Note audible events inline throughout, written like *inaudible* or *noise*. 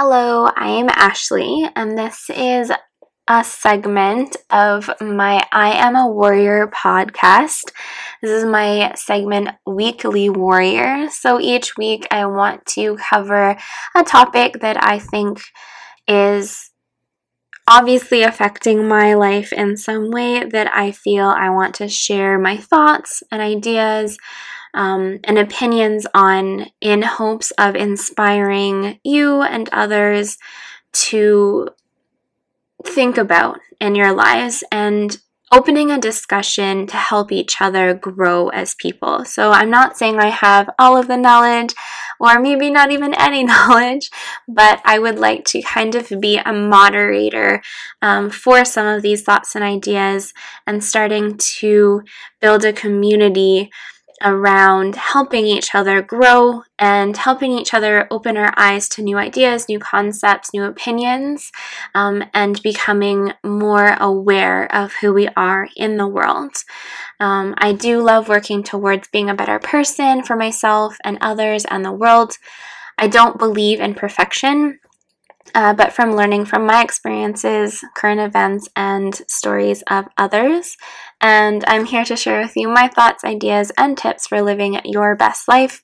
Hello, I am Ashley, and this is a segment of my I Am a Warrior podcast. This is my segment Weekly Warrior. So each week I want to cover a topic that I think is obviously affecting my life in some way that I feel I want to share my thoughts and ideas um, and opinions on in hopes of inspiring you and others to think about in your lives and opening a discussion to help each other grow as people. So I'm not saying I have all of the knowledge or maybe not even any *laughs* knowledge, but I would like to kind of be a moderator um, for some of these thoughts and ideas and starting to build a community around helping each other grow and helping each other open our eyes to new ideas, new concepts, new opinions, um, and becoming more aware of who we are in the world. Um, I do love working towards being a better person for myself and others and the world. I don't believe in perfection. Uh, but from learning from my experiences, current events, and stories of others. And I'm here to share with you my thoughts, ideas, and tips for living your best life.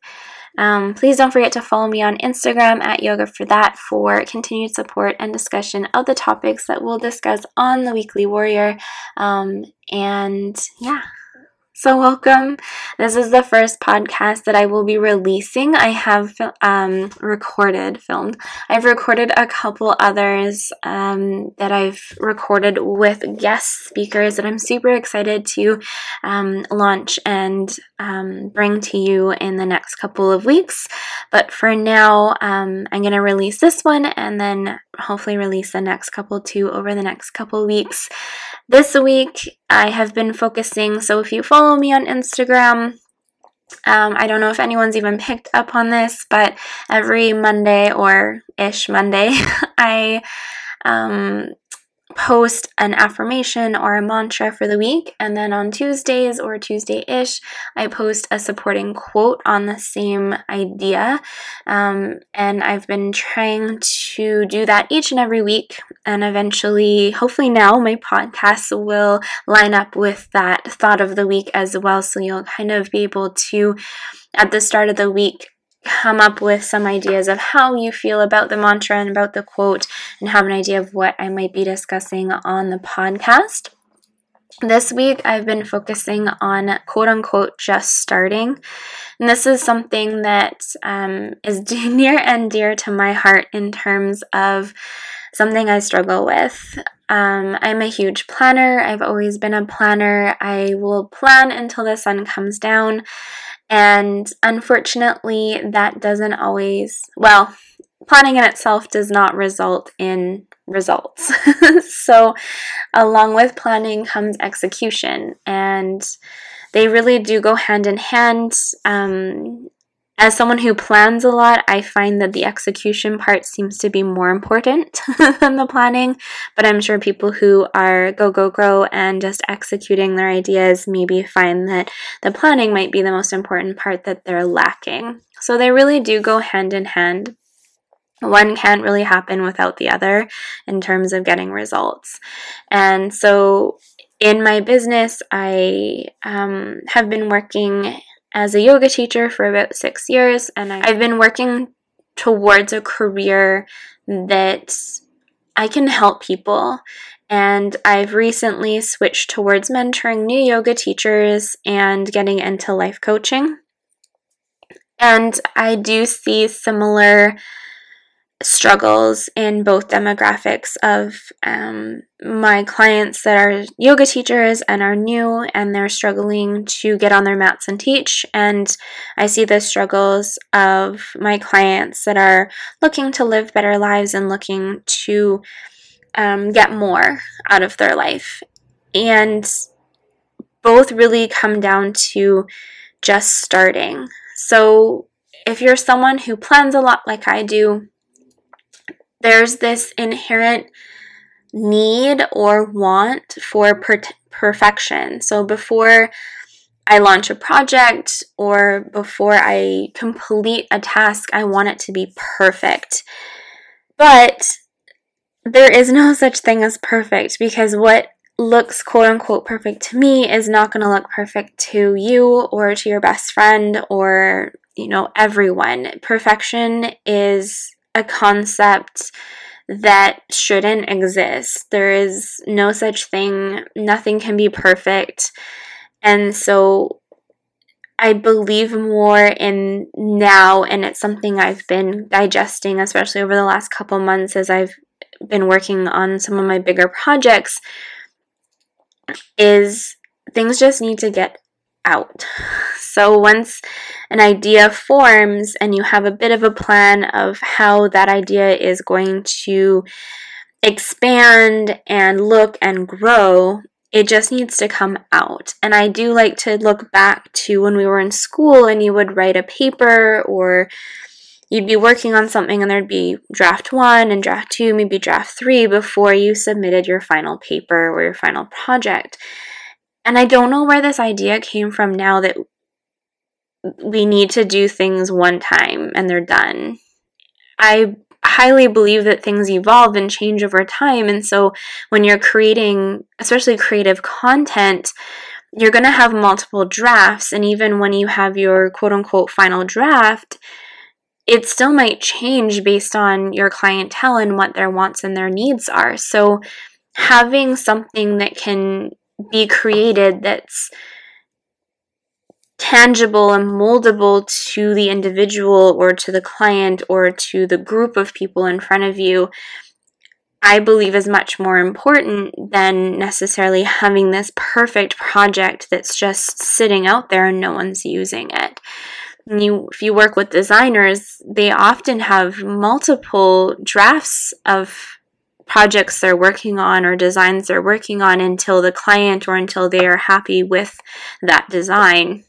Um, please don't forget to follow me on Instagram at Yoga for That for continued support and discussion of the topics that we'll discuss on the Weekly Warrior. Um, and yeah. So, welcome. This is the first podcast that I will be releasing. I have um, recorded, filmed. I've recorded a couple others um, that I've recorded with guest speakers that I'm super excited to um, launch and um, bring to you in the next couple of weeks. But for now, um, I'm going to release this one and then hopefully release the next couple too over the next couple weeks. This week, I have been focusing, so if you follow me on Instagram, um, I don't know if anyone's even picked up on this, but every Monday or ish Monday, *laughs* I um, post an affirmation or a mantra for the week. And then on Tuesdays or Tuesday ish, I post a supporting quote on the same idea. Um, and I've been trying to do that each and every week. And eventually, hopefully, now my podcast will line up with that thought of the week as well. So you'll kind of be able to, at the start of the week, come up with some ideas of how you feel about the mantra and about the quote and have an idea of what I might be discussing on the podcast. This week, I've been focusing on quote unquote just starting. And this is something that um, is *laughs* near and dear to my heart in terms of something I struggle with. Um, I'm a huge planner. I've always been a planner. I will plan until the sun comes down. And unfortunately, that doesn't always, well, planning in itself does not result in results. *laughs* so, along with planning comes execution, and they really do go hand in hand. Um, as someone who plans a lot, I find that the execution part seems to be more important *laughs* than the planning. But I'm sure people who are go, go, go and just executing their ideas maybe find that the planning might be the most important part that they're lacking. So they really do go hand in hand. One can't really happen without the other in terms of getting results. And so in my business, I um, have been working as a yoga teacher for about six years, and I've been working towards a career that I can help people. And I've recently switched towards mentoring new yoga teachers and getting into life coaching. And I do see similar struggles in both demographics of um, my clients that are yoga teachers and are new and they're struggling to get on their mats and teach. And I see the struggles of my clients that are looking to live better lives and looking to um, get more out of their life. And both really come down to just starting. So if you're someone who plans a lot like I do, there's this inherent need or want for per- perfection. So before I launch a project or before I complete a task, I want it to be perfect. But there is no *laughs* such thing as perfect because what looks quote unquote perfect to me is not going to look perfect to you or to your best friend or, you know, everyone. Perfection is a concept that shouldn't exist. There is no such thing, nothing can be perfect. And so I believe more in now, and it's something I've been digesting, especially over the last couple months as I've been working on some of my bigger projects is things just need to get out. So once an idea forms and you have a bit of a plan of how that idea is going to expand and look and grow, it just needs to come out. And I do like to look back to when we were in school and you would write a paper or you'd be working on something and there'd be draft one and draft two, maybe draft three before you submitted your final paper or your final project. And I don't know where this idea came from now that we need to do things one time and they're done. I highly believe that things evolve and change over time. And so when you're creating, especially creative content, you're going to have multiple drafts. And even when you have your quote unquote final draft, it still might change based on your clientele and what their wants and their needs are. So, having something that can be created that's tangible and moldable to the individual or to the client or to the group of people in front of you, I believe is much more important than necessarily having this perfect project that's just sitting out there and no one's using it. You if you work with designers, they often have multiple drafts of projects they're working on or designs they're working on until the client or until they are happy with that design.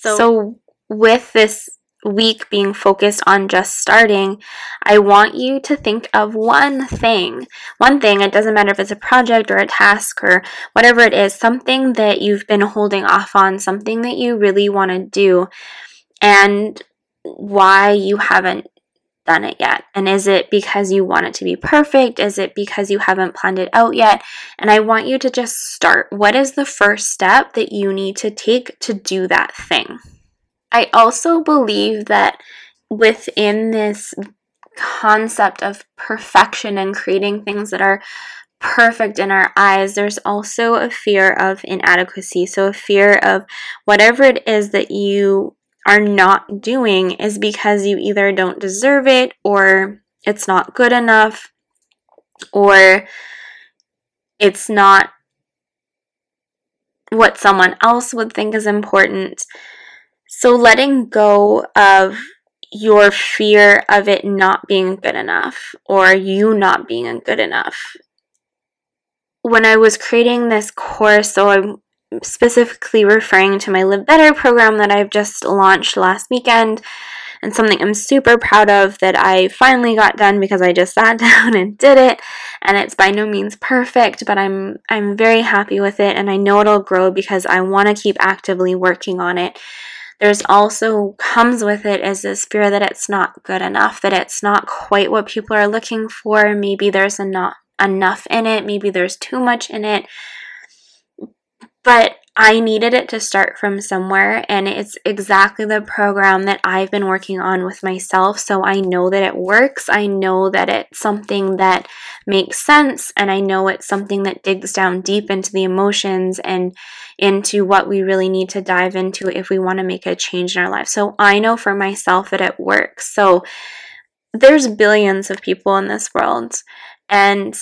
So, so with this week being focused on just starting, I want you to think of one thing. One thing, it doesn't matter if it's a project or a task or whatever it is, something that you've been holding off on, something that you really want to do, and why you haven't done it yet. And is it because you want it to be perfect? Is it because you haven't planned it out yet? And I want you to just start. What is the first step that you need to take to do that thing? I also believe that within this concept of perfection and creating things that are perfect in our eyes, there's also a fear of inadequacy. So, a fear of whatever it is that you are not doing is because you either don't deserve it or it's not good enough or it's not what someone else would think is important. So letting go of your fear of it not being good enough or you not being good enough. When I was creating this course, so I'm specifically referring to my Live Better program that I've just launched last weekend and something I'm super proud of that I finally got done because I just *laughs* sat down and did it and it's by no means perfect but I'm I'm very happy with it and I know it'll grow because I want to keep actively working on it there's also comes with it is this fear that it's not good enough, that it's not quite what people are looking for. Maybe there's not enough in it, maybe there's too much in it. But I needed it to start from somewhere, and it's exactly the program that I've been working on with myself. So I know that it works. I know that it's something that makes sense, and I know it's something that digs down deep into the emotions and into what we really need to dive into if we want to make a change in our life. So I know for myself that it works. So there's billions of people in this world, and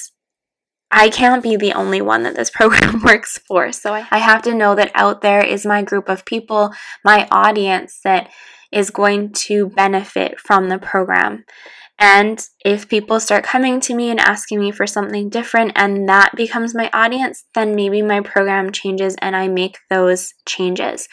I can't be the only one that this *laughs* program works for. So I, have to know that out there is my group of people, my audience that is going to benefit from the program. And if people start coming to me and asking me for something different and that becomes my audience, then maybe my program changes and I make those changes.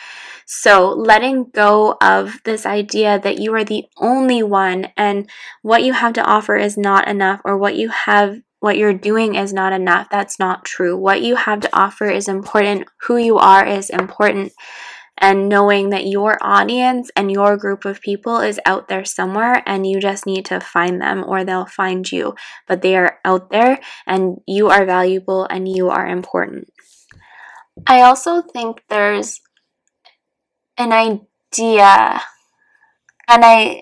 So letting go of this idea that you are the only one and what you have to offer is not enough or what you have what you're doing is not enough. That's not true. What you have to offer is important. Who you are is important. and knowing that your audience and your group of people is out there somewhere and you just need to find them or they'll find you. But they are out there and you are valuable and you are important. I also think there's an idea and I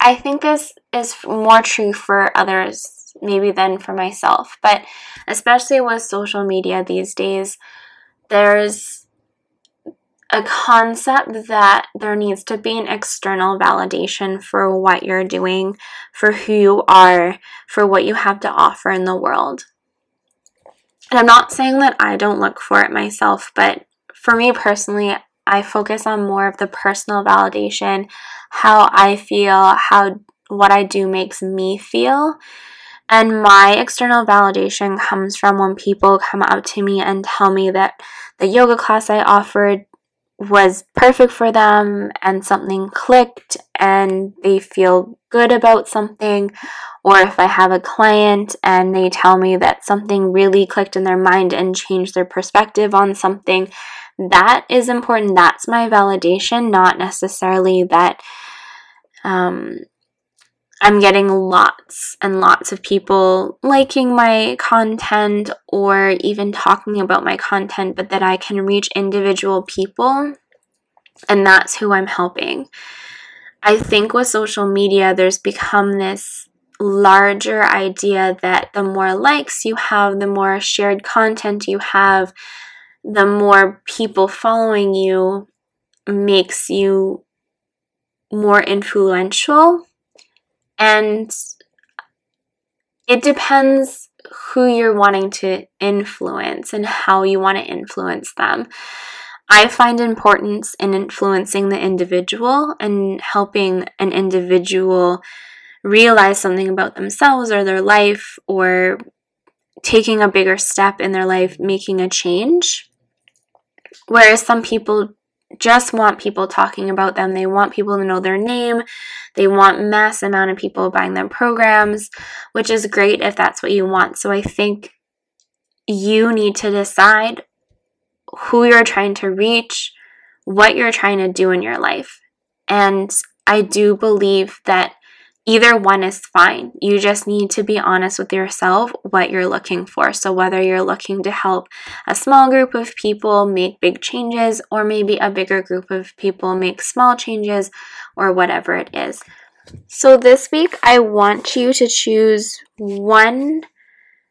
I think this is more true for others maybe than for myself, but especially with social media these days, there's a concept that there needs to be an external validation for what you're doing, for who you are, for what you have to offer in the world. And I'm not saying that I don't look for it myself, but for me personally, I focus on more of the personal validation, how I feel, how what I do makes me feel. And my external validation comes from when people come up to me and tell me that the yoga class I offered was perfect for them and something clicked and they feel good about something, or if I have a client and they tell me that something really clicked in their mind and changed their perspective on something, that is important. That's my validation, not necessarily that um, I'm getting lots and lots of people liking my content or even talking about my content, but that I can reach individual people and that's who I'm helping. I think with social media, there's become this larger idea that the more likes you have, the more shared content you have, the more people following you makes you more influential and it depends who you're wanting to influence and how you want to influence them. I find importance in influencing the individual and helping an individual realize something about themselves or their life or taking a bigger step in their life, making a change. Whereas some people just want people talking about them. They want people to know their name. They want mass amount of people buying their programs, which is great if that's what you want. So I think you need to decide who you're trying to reach, what you're trying to do in your life. And I do believe that Either one is fine. You just need to be honest with yourself what you're looking for. So, whether you're looking to help a small group of people make big changes, or maybe a bigger group of people make small changes, or whatever it is. So, this week, I want you to choose one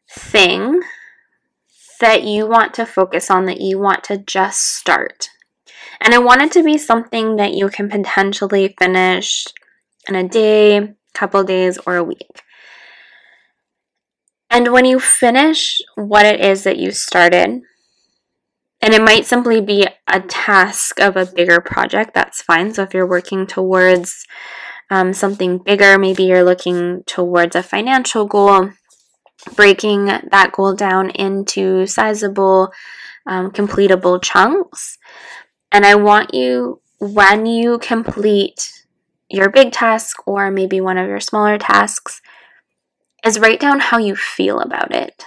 thing that you want to focus on, that you want to just start. And I want it to be something that you can potentially finish in a day, couple days, or a week. And when you finish what it is that you started, and it might simply be a task of a bigger project, that's fine. So if you're working towards um, something bigger, maybe you're looking towards a financial goal, breaking that goal down into sizable, um, completable chunks. And I want you, when you complete your big task or maybe one of your smaller tasks is write down how you feel about it.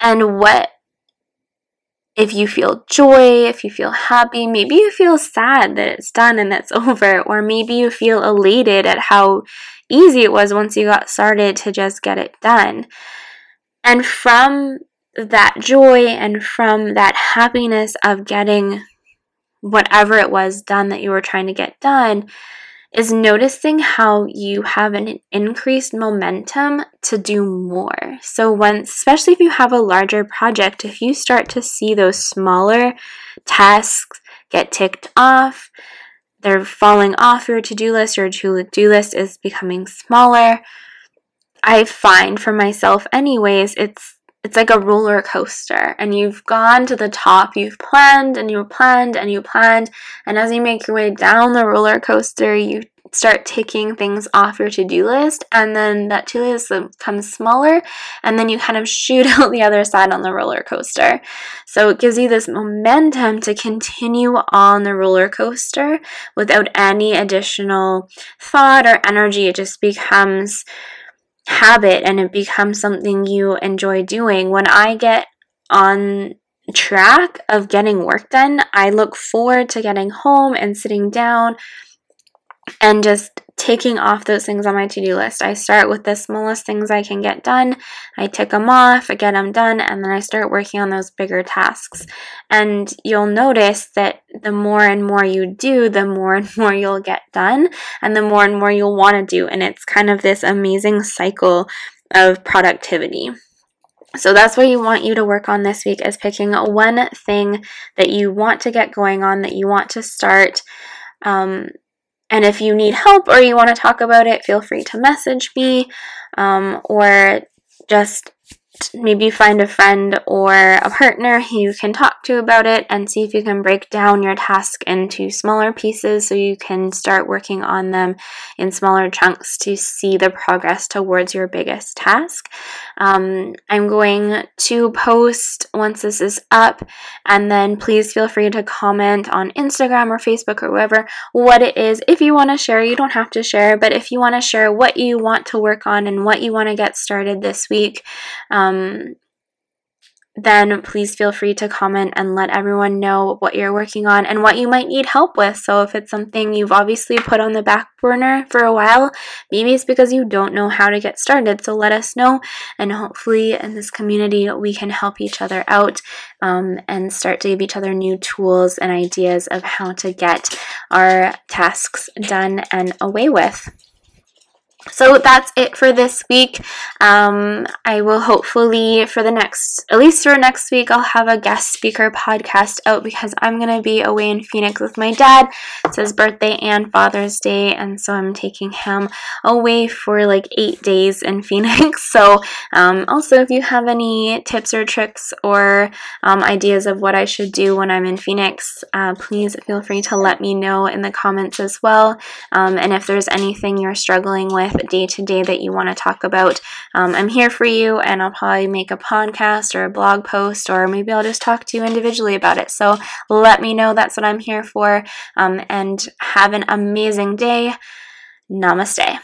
And what if you feel joy, if you feel happy, maybe you feel sad that it's done and it's *laughs* over, or maybe you feel elated at how easy it was once you got started to just get it done. And from that joy and from that happiness of getting whatever it was done that you were trying to get done is noticing how you have an increased momentum to do more. So once especially if you have a larger project, if you start to see those smaller tasks get ticked off, they're falling off your to-do list, your to-do list is becoming smaller. I find for myself anyways, it's it's like a roller coaster and you've gone to the top you've planned and you planned and you planned and as you make your way down the roller coaster you start taking things off your to-do list and then that to-do list becomes smaller and then you kind of shoot *laughs* out the other side on the roller coaster. So it gives you this momentum to continue on the roller coaster without any additional thought or energy. It just becomes habit and it becomes something you enjoy doing. When I get on track of getting work done. I look forward to getting home and sitting down and just taking off those things on my to do list. I start with the smallest things I can get done. I tick them off, I get them done, and then I start working on those bigger tasks. And you'll notice that the more and more you do, the more and *laughs* more you'll get done, and the more and more you'll want to do. And it's kind of this amazing cycle of productivity. So that's what you want you to work on this week is picking one thing that you want to get going on, that you want to start. Um, and if you need help or you want to talk about it, feel free to message me um, or just maybe find a friend or a partner who you can talk to about it and see if you can break down your task into smaller pieces so you can start working on them in smaller chunks to see the progress towards your biggest task. Um, I'm going to post once this is up, and then please feel free to comment on Instagram or Facebook or wherever what it is. If you want to share, you don't have to share, but if you want to share what you want to work on and what you want to get started this week, um, then please feel free to comment and let everyone know what you're working on and what you might need help with. So, if it's something you've obviously put on the back burner for a while, maybe it's because you don't know how to get started. So, let us know, and hopefully, in this community, we can help each other out um, and start to give each other new tools and ideas of how to get our tasks done and away with. So that's it for this week. Um, I will hopefully, for the next, at least for next week, I'll have a guest speaker podcast out because I'm going to be away in Phoenix with my dad. It's his birthday and Father's Day, and so I'm taking him away for like eight days in *laughs* Phoenix. So, um, also, if you have any tips or tricks or um, ideas of what I should do when I'm in Phoenix, uh, please feel free to let me know in the comments as well. Um, and if there's anything you're struggling with, with day to day that you want to talk about, um, I'm here for you and I'll probably make a podcast or a blog post or maybe I'll just talk to you individually about it. So let me know that's what I'm here for um, and have an amazing day. Namaste.